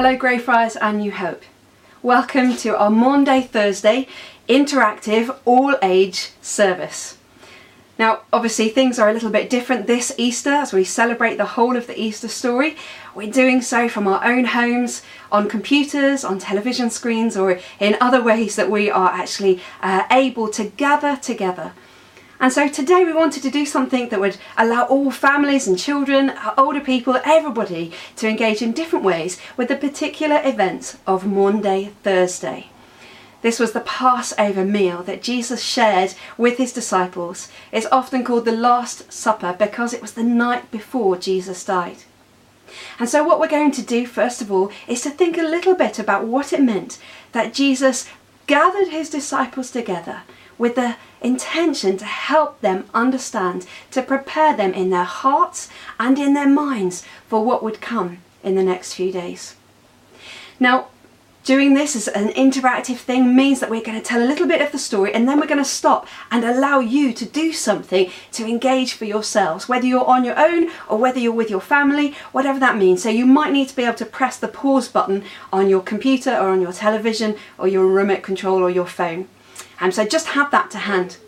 Hello, Greyfriars and New Hope. Welcome to our Maundy Thursday interactive all age service. Now, obviously, things are a little bit different this Easter as we celebrate the whole of the Easter story. We're doing so from our own homes, on computers, on television screens, or in other ways that we are actually uh, able to gather together and so today we wanted to do something that would allow all families and children, older people, everybody to engage in different ways with the particular events of Maundy, Thursday. This was the Passover meal that Jesus shared with his disciples. It's often called the Last Supper because it was the night before Jesus died. And so, what we're going to do, first of all, is to think a little bit about what it meant that Jesus gathered his disciples together with the intention to help them understand, to prepare them in their hearts and in their minds for what would come in the next few days. Now, doing this as an interactive thing means that we're going to tell a little bit of the story and then we're going to stop and allow you to do something to engage for yourselves, whether you're on your own or whether you're with your family, whatever that means. So you might need to be able to press the pause button on your computer or on your television or your remote control or your phone. Um, so just have that to hand.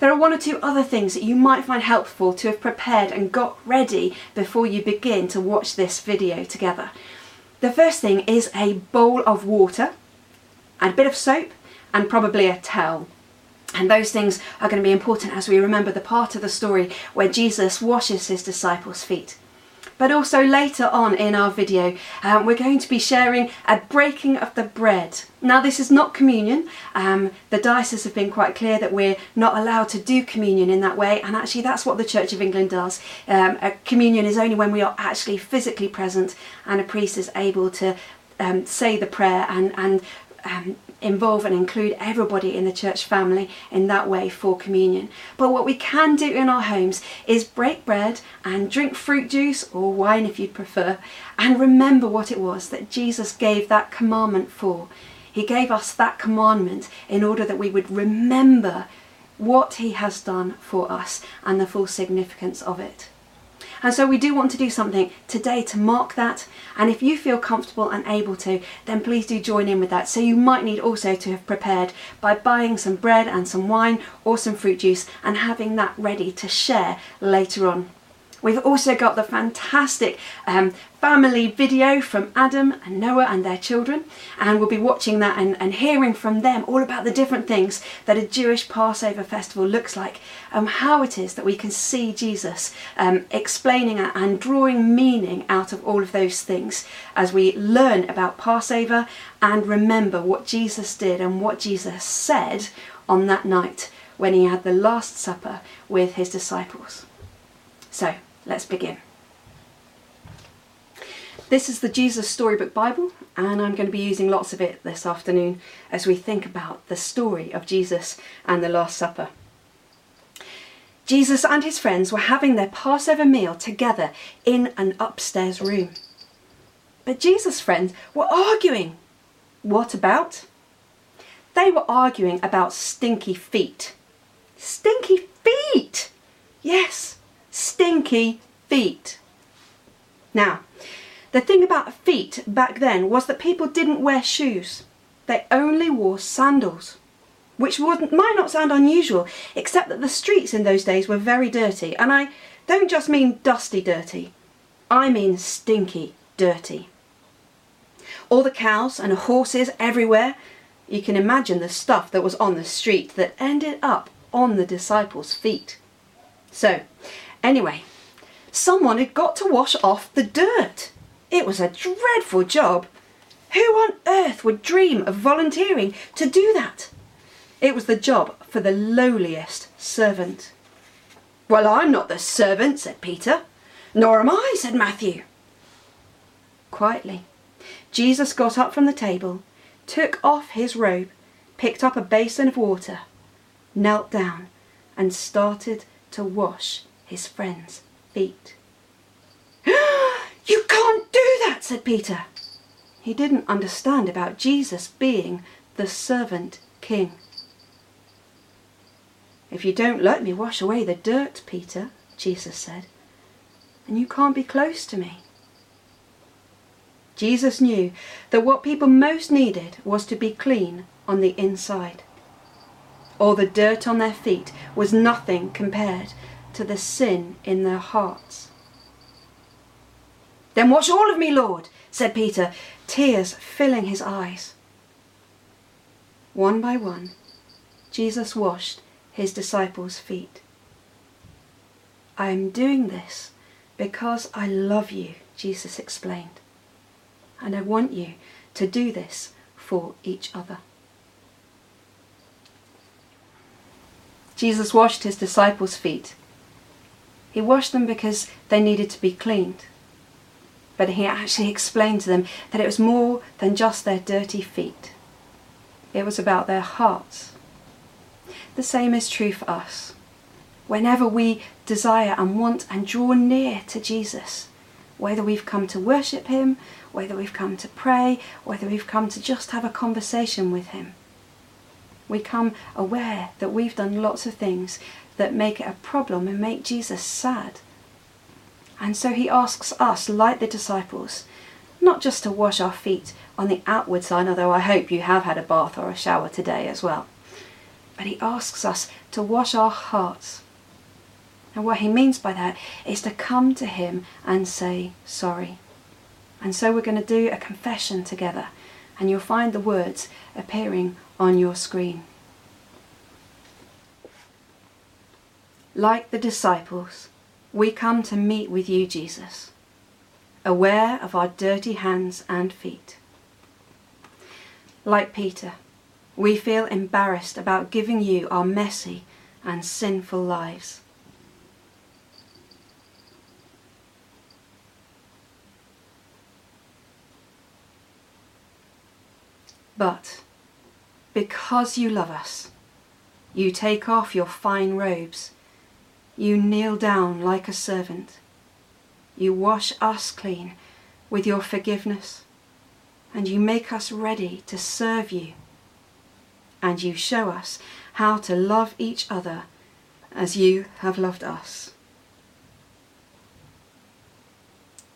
There are one or two other things that you might find helpful to have prepared and got ready before you begin to watch this video together. The first thing is a bowl of water and a bit of soap and probably a towel. And those things are going to be important as we remember the part of the story where Jesus washes his disciples' feet but also later on in our video um, we're going to be sharing a breaking of the bread. Now this is not communion, um, the diocese have been quite clear that we're not allowed to do communion in that way and actually that's what the Church of England does. Um, communion is only when we are actually physically present and a priest is able to um, say the prayer and, and um, involve and include everybody in the church family in that way for communion. But what we can do in our homes is break bread and drink fruit juice or wine if you'd prefer, and remember what it was that Jesus gave that commandment for. He gave us that commandment in order that we would remember what He has done for us and the full significance of it. And so we do want to do something today to mark that. And if you feel comfortable and able to, then please do join in with that. So you might need also to have prepared by buying some bread and some wine or some fruit juice and having that ready to share later on. We've also got the fantastic um, family video from Adam and Noah and their children, and we'll be watching that and, and hearing from them all about the different things that a Jewish Passover festival looks like, and how it is that we can see Jesus um, explaining and drawing meaning out of all of those things as we learn about Passover and remember what Jesus did and what Jesus said on that night when he had the Last Supper with his disciples. So, Let's begin. This is the Jesus Storybook Bible, and I'm going to be using lots of it this afternoon as we think about the story of Jesus and the Last Supper. Jesus and his friends were having their Passover meal together in an upstairs room. But Jesus' friends were arguing. What about? They were arguing about stinky feet. Stinky feet! Yes, stinky feet. Now, the thing about feet back then was that people didn't wear shoes. They only wore sandals, which might not sound unusual, except that the streets in those days were very dirty. And I don't just mean dusty dirty, I mean stinky dirty. All the cows and horses everywhere, you can imagine the stuff that was on the street that ended up on the disciples' feet. So, Anyway, someone had got to wash off the dirt. It was a dreadful job. Who on earth would dream of volunteering to do that? It was the job for the lowliest servant. Well, I'm not the servant, said Peter. Nor am I, said Matthew. Quietly, Jesus got up from the table, took off his robe, picked up a basin of water, knelt down, and started to wash his friend's feet. you can't do that, said Peter. He didn't understand about Jesus being the servant king. If you don't let me wash away the dirt, Peter, Jesus said, then you can't be close to me. Jesus knew that what people most needed was to be clean on the inside. All the dirt on their feet was nothing compared to the sin in their hearts. Then wash all of me, Lord, said Peter, tears filling his eyes. One by one, Jesus washed his disciples' feet. I am doing this because I love you, Jesus explained. And I want you to do this for each other. Jesus washed his disciples' feet. He washed them because they needed to be cleaned. But he actually explained to them that it was more than just their dirty feet. It was about their hearts. The same is true for us. Whenever we desire and want and draw near to Jesus, whether we've come to worship Him, whether we've come to pray, whether we've come to just have a conversation with Him, we come aware that we've done lots of things that make it a problem and make Jesus sad. And so He asks us, like the disciples, not just to wash our feet on the outward sign, although I hope you have had a bath or a shower today as well, but He asks us to wash our hearts and what he means by that is to come to him and say sorry. And so we're going to do a confession together, and you'll find the words appearing on your screen. Like the disciples, we come to meet with you, Jesus, aware of our dirty hands and feet. Like Peter, we feel embarrassed about giving you our messy and sinful lives. But because you love us, you take off your fine robes, you kneel down like a servant, you wash us clean with your forgiveness, and you make us ready to serve you, and you show us how to love each other as you have loved us.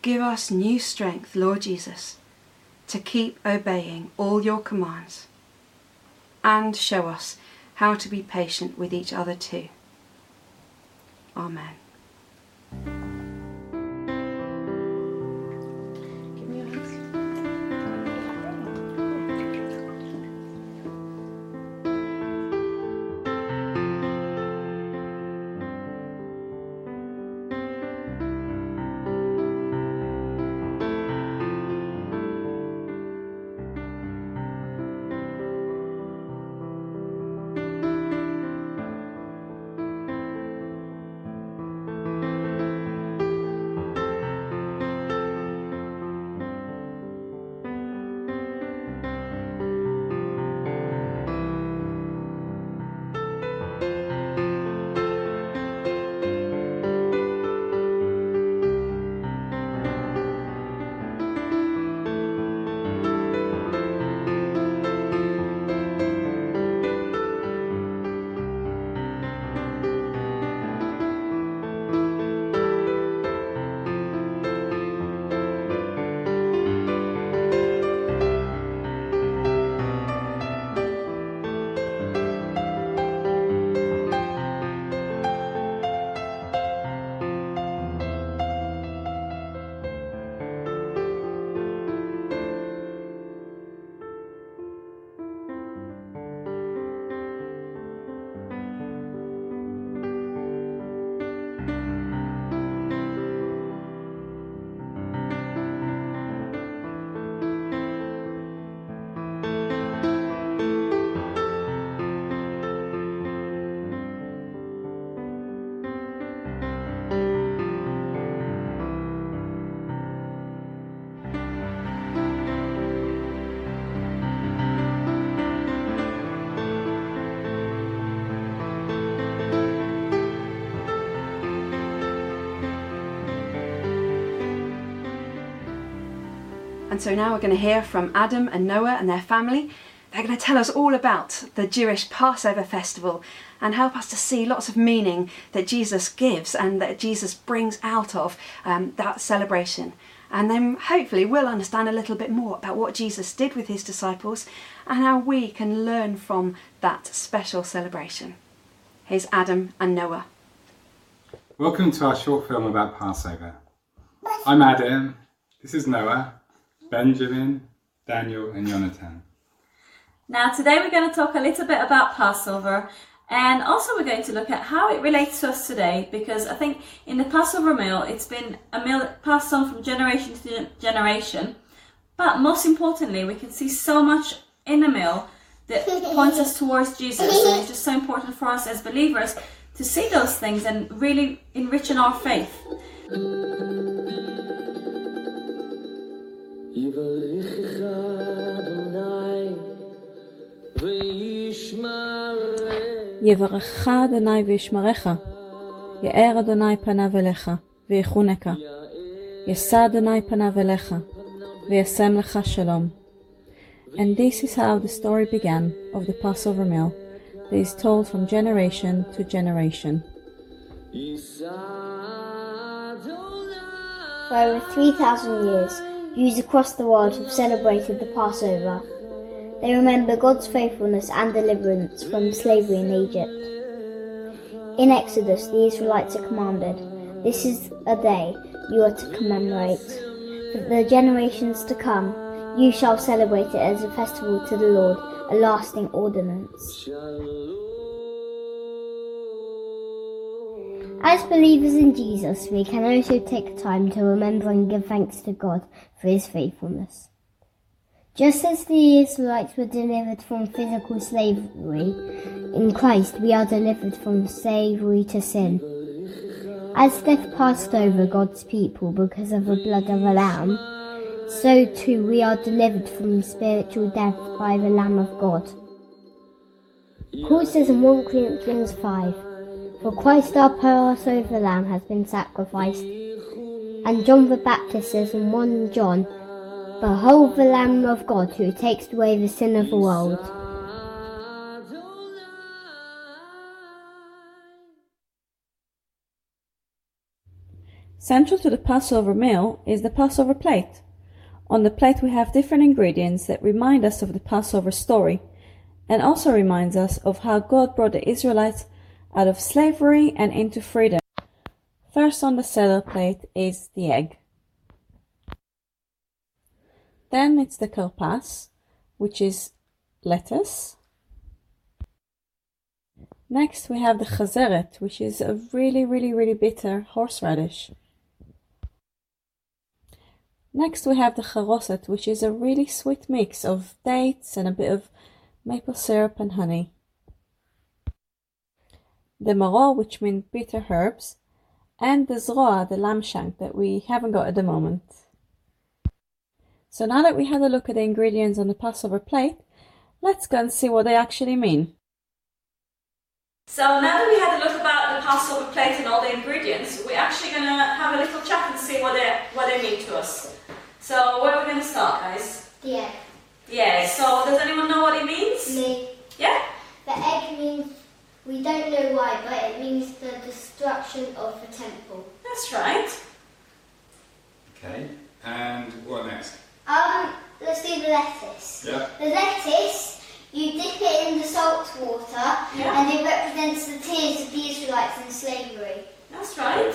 Give us new strength, Lord Jesus to keep obeying all your commands and show us how to be patient with each other too. Amen. And so now we're going to hear from Adam and Noah and their family. They're going to tell us all about the Jewish Passover festival and help us to see lots of meaning that Jesus gives and that Jesus brings out of um, that celebration. And then hopefully we'll understand a little bit more about what Jesus did with his disciples and how we can learn from that special celebration. Here's Adam and Noah. Welcome to our short film about Passover. I'm Adam, this is Noah, Benjamin, Daniel, and Jonathan. Now, today we're going to talk a little bit about Passover and also we're going to look at how it relates to us today because I think in the Passover meal it's been a meal passed on from generation to generation. But most importantly, we can see so much in the meal that points us towards Jesus. And it's just so important for us as believers to see those things and really enrich in our faith. יברכך אדוני וישמרך, יאר אדוני פניו אליך, ויחונקה. ישא אדוני פניו אליך, וישם לך שלום. And this is how the story began of the Passover meal that is told from generation to generation. For over 3,000 years, Jews across the world have celebrated the Passover. They remember God's faithfulness and deliverance from slavery in Egypt. In Exodus, the Israelites are commanded, This is a day you are to commemorate. For the generations to come, you shall celebrate it as a festival to the Lord, a lasting ordinance. As believers in Jesus, we can also take time to remember and give thanks to God for his faithfulness. Just as the Israelites were delivered from physical slavery, in Christ we are delivered from slavery to sin. As death passed over God's people because of the blood of a lamb, so too we are delivered from spiritual death by the Lamb of God. Paul says in 1 Corinthians 5, For Christ our Passover Lamb has been sacrificed. And John the Baptist says in 1 John, Behold the Lamb of God who takes away the sin of the world. Central to the Passover meal is the Passover plate. On the plate we have different ingredients that remind us of the Passover story and also reminds us of how God brought the Israelites out of slavery and into freedom. First on the Seder plate is the egg. Then it's the karpas, which is lettuce. Next we have the chazeret, which is a really, really, really bitter horseradish. Next we have the charoset, which is a really sweet mix of dates and a bit of maple syrup and honey. The maror, which means bitter herbs, and the zroa, the lamb shank that we haven't got at the moment. So now that we had a look at the ingredients on the Passover plate, let's go and see what they actually mean. So now that we had a look about the Passover plate and all the ingredients, we're actually going to have a little chat and see what they, what they mean to us. So where are we going to start, guys? The egg. Yeah, so does anyone know what it means? Me. Yeah? The egg means, we don't know why, but it means the destruction of the temple. That's right. Okay, and what next? Um, let's do the lettuce. Yeah. The lettuce, you dip it in the salt water, Yeah. and it represents the tears of the Israelites in slavery. That's right.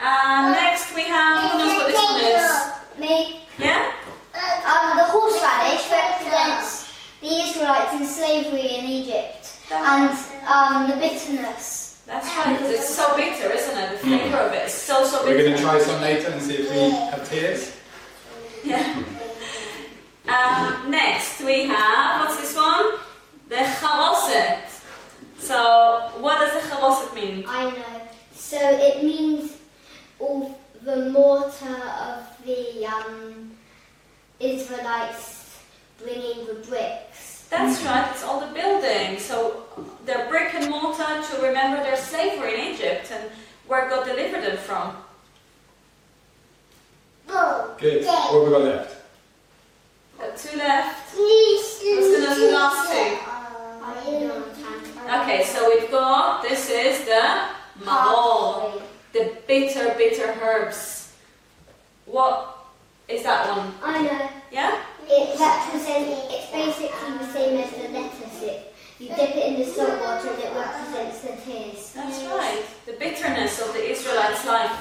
And next we have, who knows what this one is? Me. Yeah? Um, the horseradish represents the Israelites in slavery in Egypt, and um, the bitterness. That's right, because it's so bitter, isn't it? The flavour of it is so, so bitter. We're going to try some later and see if we have tears. Yeah. Um, next we have, what's this one? The charoset. So, what does the charoset mean? I know. So it means all the mortar of the um, Israelites bringing the bricks. That's right, it's all the building. So, they're brick and mortar to remember their slavery in Egypt and where God delivered them from. Good. What have we got left? Got two left. Who's gonna do the last two? I don't know. Okay, so we've got, this is the maror. the bitter, bitter herbs. What is that one? I know. Yeah? It represents, it's basically the same as the lettuce. It, you dip it in the salt water and it represents the tears. That's right. The bitterness of the Israelites' life,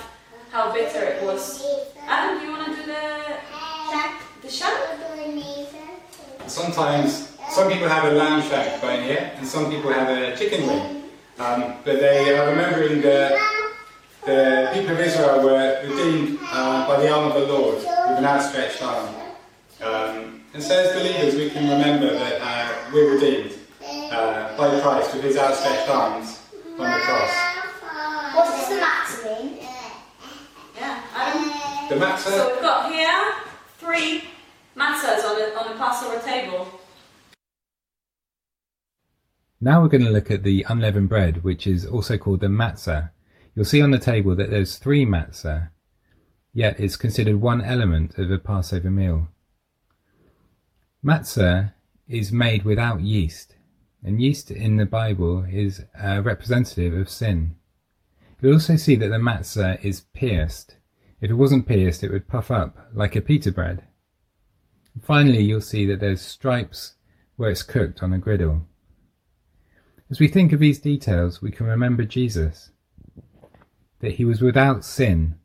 how bitter it was. Adam, do you want to do the the shank? Sometimes, some people have a lamb shank bone here, and some people have a chicken wing. Um, but they are remembering the, the people of Israel were redeemed uh, by the arm of the Lord with an outstretched arm. Um, and so as believers, we can remember that uh, we're redeemed uh, by Christ with his outstretched arms on the cross. What does the matzah mean? Yeah. Adam? The matzah So we've got here three matzahs on a, on a Passover table. Now we're going to look at the unleavened bread, which is also called the matzah. You'll see on the table that there's three matzah, yet it's considered one element of a Passover meal. Matzah is made without yeast, and yeast in the Bible is a representative of sin. You'll also see that the matzah is pierced. If it wasn't pierced, it would puff up like a pita bread. Finally, you'll see that there's stripes where it's cooked on a griddle. As we think of these details, we can remember Jesus, that he was without sin,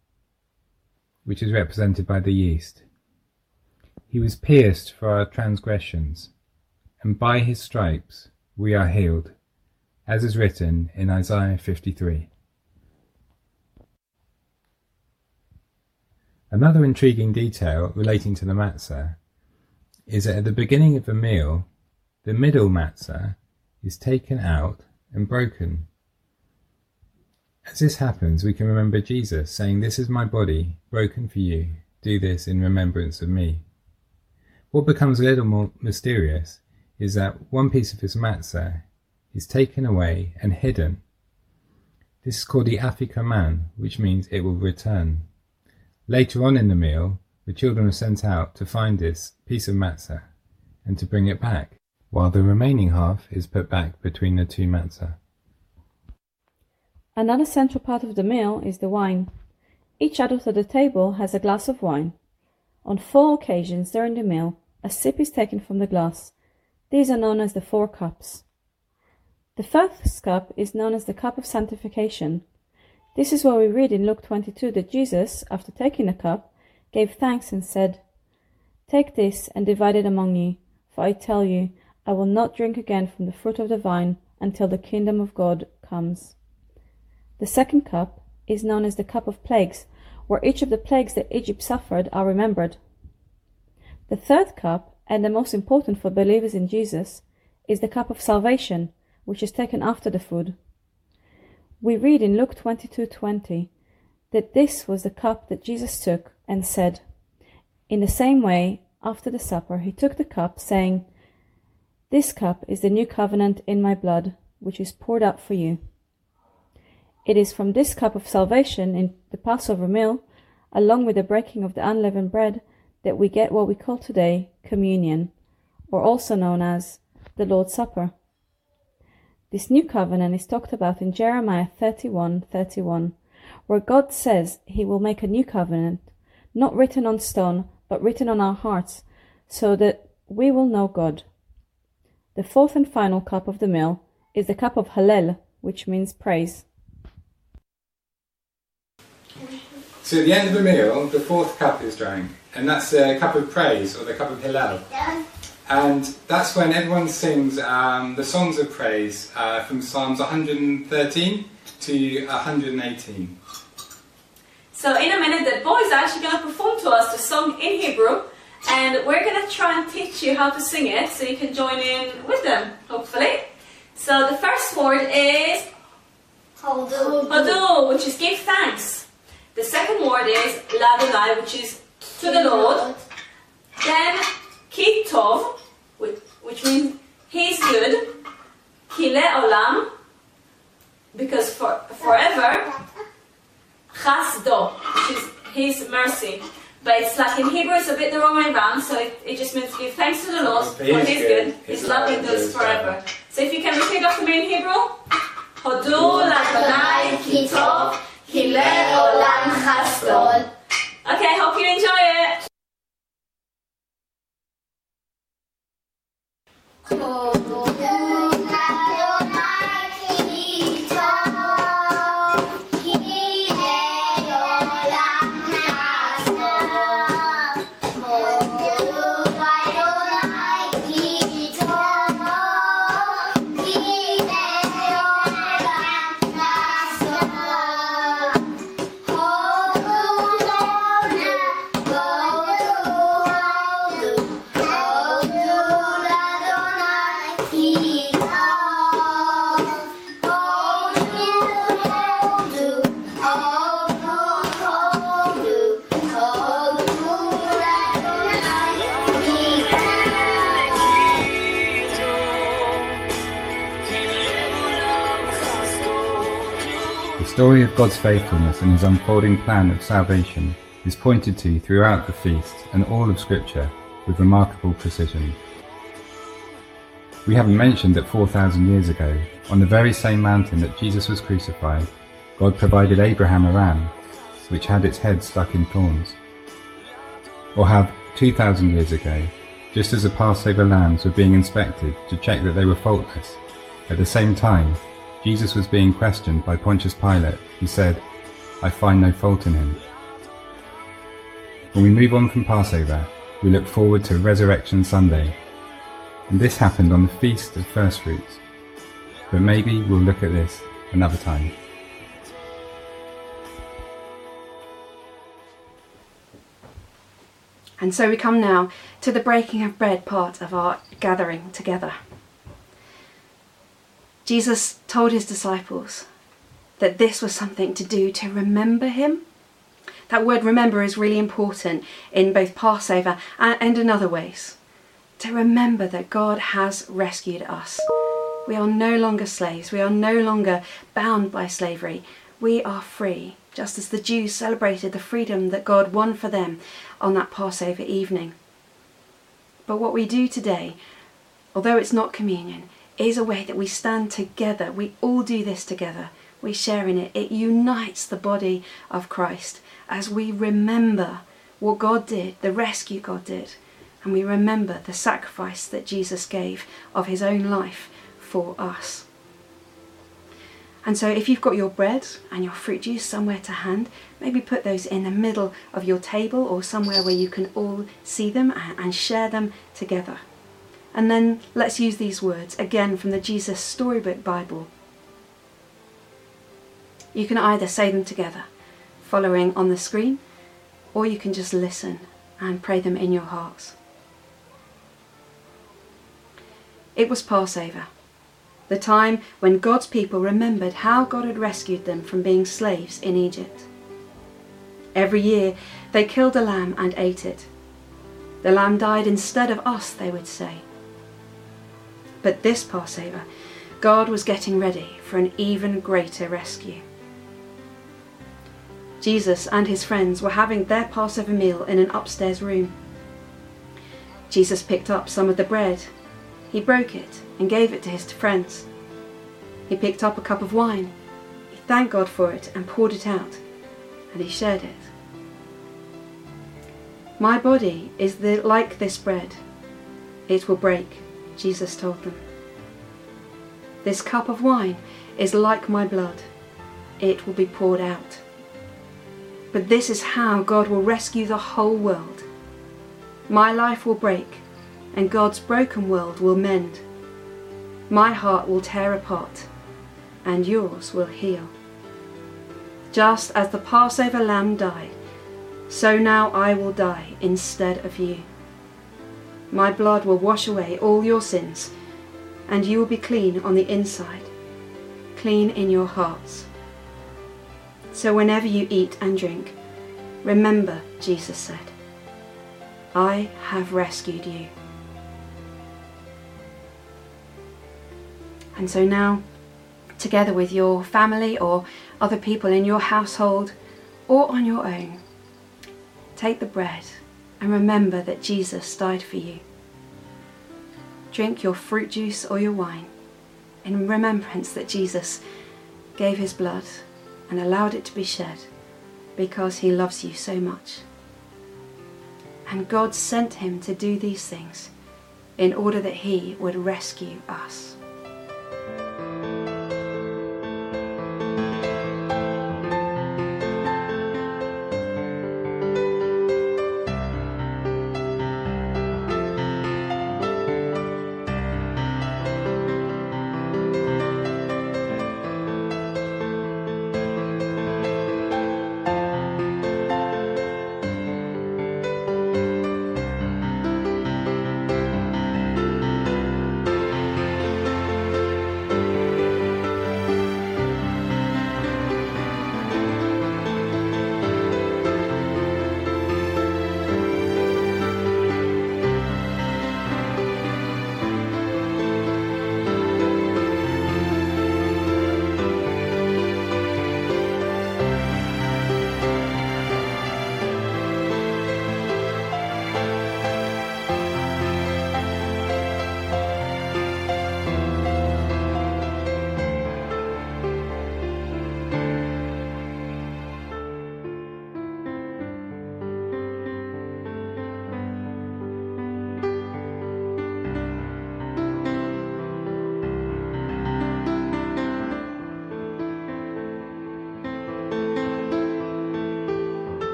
which is represented by the yeast. He was pierced for our transgressions, and by his stripes we are healed, as is written in Isaiah 53. Another intriguing detail relating to the matzah is that at the beginning of a meal, the middle matzah is taken out and broken. As this happens, we can remember Jesus saying, This is my body, broken for you. Do this in remembrance of me. What becomes a little more mysterious is that one piece of his matzah is taken away and hidden. This is called the afikoman, which means it will return. Later on in the meal, the children are sent out to find this piece of matzah and to bring it back, while the remaining half is put back between the two matzah. Another central part of the meal is the wine. Each adult at the table has a glass of wine. On four occasions during the meal, a sip is taken from the glass. These are known as the four cups. The first cup is known as the cup of sanctification. This is where we read in Luke 22 that Jesus, after taking the cup, gave thanks and said, Take this and divide it among you, for I tell you, I will not drink again from the fruit of the vine until the kingdom of God comes. The second cup is known as the cup of plagues, where each of the plagues that Egypt suffered are remembered. The third cup, and the most important for believers in Jesus, is the cup of salvation, which is taken after the food. We read in Luke 22:20 that this was the cup that Jesus took and said, In the same way, after the supper, he took the cup, saying, This cup is the new covenant in my blood, which is poured out for you. It is from this cup of salvation in the Passover meal, along with the breaking of the unleavened bread, that we get what we call today communion, or also known as the Lord's Supper. This new covenant is talked about in Jeremiah 31:31, where God says he will make a new covenant, not written on stone, but written on our hearts, so that we will know God. The fourth and final cup of the meal is the cup of Hallel, which means praise. So at the end of the meal, the fourth cup is drank, and that's the cup of praise or the cup of Hillel. And that's when everyone sings um, the songs of praise uh, from Psalms 113 to 118. So in a minute, the boys are actually going to perform to us the song in Hebrew, and we're going to try and teach you how to sing it, so you can join in with them, hopefully. So the first word is Hodu. Which is give thanks. The second word is Ladonai, which is to the Lord. Then Kitov, which, which means He's good. Kile Olam, because for, forever. Chasdo, which is His mercy. But it's like in Hebrew, it's a bit the wrong way around, so it, it just means give thanks to the Lord for is His good, good. His His love love endures endures forever. So if you can repeat after me in Hebrew. Hodu Ladonai Kitov Kile Olam Chasdo. Okay, hope you enjoy it. Oh. Story of God's faithfulness and his unfolding plan of salvation is pointed to throughout the feast and all of Scripture with remarkable precision. We haven't mentioned that 4,000 years ago, on the very same mountain that Jesus was crucified, God provided Abraham a ram, which had its head stuck in thorns. Or how 2,000 years ago, just as the Passover lambs were being inspected to check that they were faultless, at the same time, Jesus was being questioned by Pontius Pilate, who said, I find no fault in him. When we move on from Passover, we look forward to Resurrection Sunday, and this happened on the Feast of First Fruits. But maybe we'll look at this another time. And so we come now to the breaking of bread part of our gathering together. Jesus told his disciples that this was something to do to remember him. That word remember is really important in both Passover and, in other ways. To remember that God has rescued us. We are no longer slaves. We are no longer bound by slavery. We are free, just as the Jews celebrated the freedom that God won for them on that Passover evening. But what we do today, although it's not communion, is a way that we stand together. We all do this together. We share in it. It unites the body of Christ as we remember what God did, the rescue God did, and we remember the sacrifice that Jesus gave of his own life for us. And so, if you've got your bread and your fruit juice somewhere to hand, maybe put those in the middle of your table or somewhere where you can all see them and share them together. And then let's use these words again from the Jesus Storybook Bible. You can either say them together, following on the screen, or you can just listen and pray them in your hearts. It was Passover, the time when God's people remembered how God had rescued them from being slaves in Egypt. Every year they killed a lamb and ate it. The lamb died instead of us, they would say. But this Passover, God was getting ready for an even greater rescue. Jesus and his friends were having their Passover meal in an upstairs room. Jesus picked up some of the bread. He broke it and gave it to his friends. He picked up a cup of wine. He thanked God for it and poured it out, and he shared it. My body is the, like this bread. It will break, Jesus told them. This cup of wine is like my blood. It will be poured out. But this is how God will rescue the whole world. My life will break, and God's broken world will mend. My heart will tear apart, and yours will heal. Just as the Passover lamb died, so now I will die instead of you. My blood will wash away all your sins, and you will be clean on the inside, clean in your hearts. So whenever you eat and drink, remember, Jesus said, I have rescued you. And so now, together with your family or other people in your household or on your own, take the bread and remember that Jesus died for you. Drink your fruit juice or your wine in remembrance that Jesus gave his blood and allowed it to be shed because he loves you so much. And God sent him to do these things in order that he would rescue us.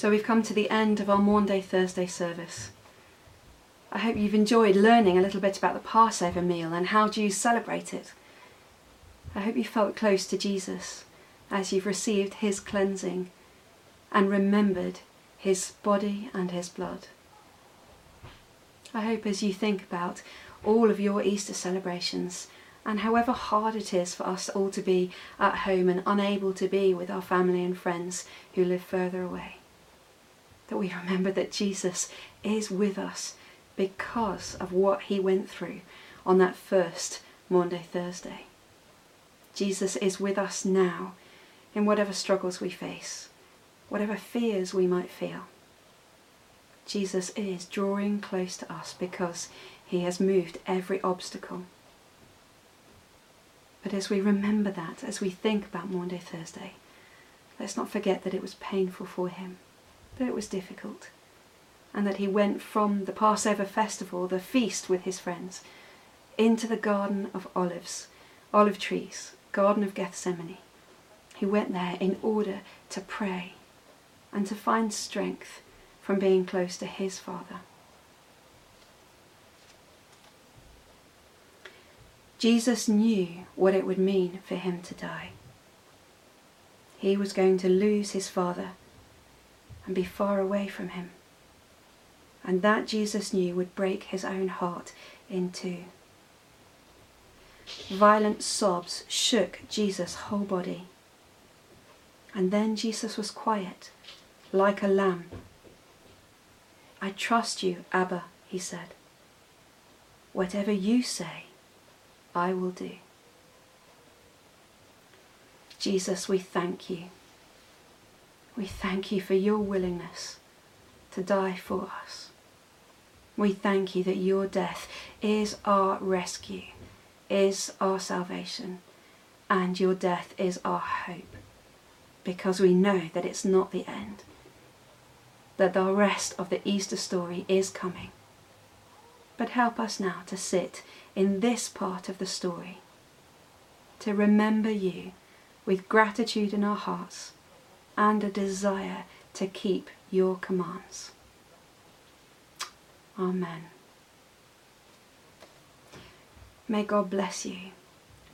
So we've come to the end of our Maundy Thursday service. I hope you've enjoyed learning a little bit about the Passover meal and how Jews celebrate it. I hope you felt close to Jesus as you've received his cleansing and remembered his body and his blood. I hope as you think about all of your Easter celebrations and however hard it is for us all to be at home and unable to be with our family and friends who live further away, that we remember that Jesus is with us because of what he went through on that first Maundy, Thursday. Jesus is with us now in whatever struggles we face, whatever fears we might feel. Jesus is drawing close to us because he has moved every obstacle. But as we remember that, as we think about Maundy, Thursday, let's not forget that it was painful for him that it was difficult, and that he went from the Passover festival, the feast with his friends, into the Garden of Olives, olive trees, Garden of Gethsemane. He went there in order to pray and to find strength from being close to his Father. Jesus knew what it would mean for him to die. He was going to lose his Father and be far away from him. And that Jesus knew would break his own heart in two. Violent sobs shook Jesus' whole body. And then Jesus was quiet, like a lamb. I trust you, Abba, he said. Whatever you say, I will do. Jesus, we thank you. We thank you for your willingness to die for us. We thank you that your death is our rescue, is our salvation, and your death is our hope, because we know that it's not the end, that the rest of the Easter story is coming. But help us now to sit in this part of the story, to remember you with gratitude in our hearts and a desire to keep your commands. Amen. May God bless you.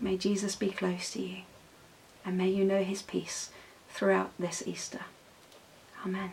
May Jesus be close to you. And may you know his peace throughout this Easter. Amen.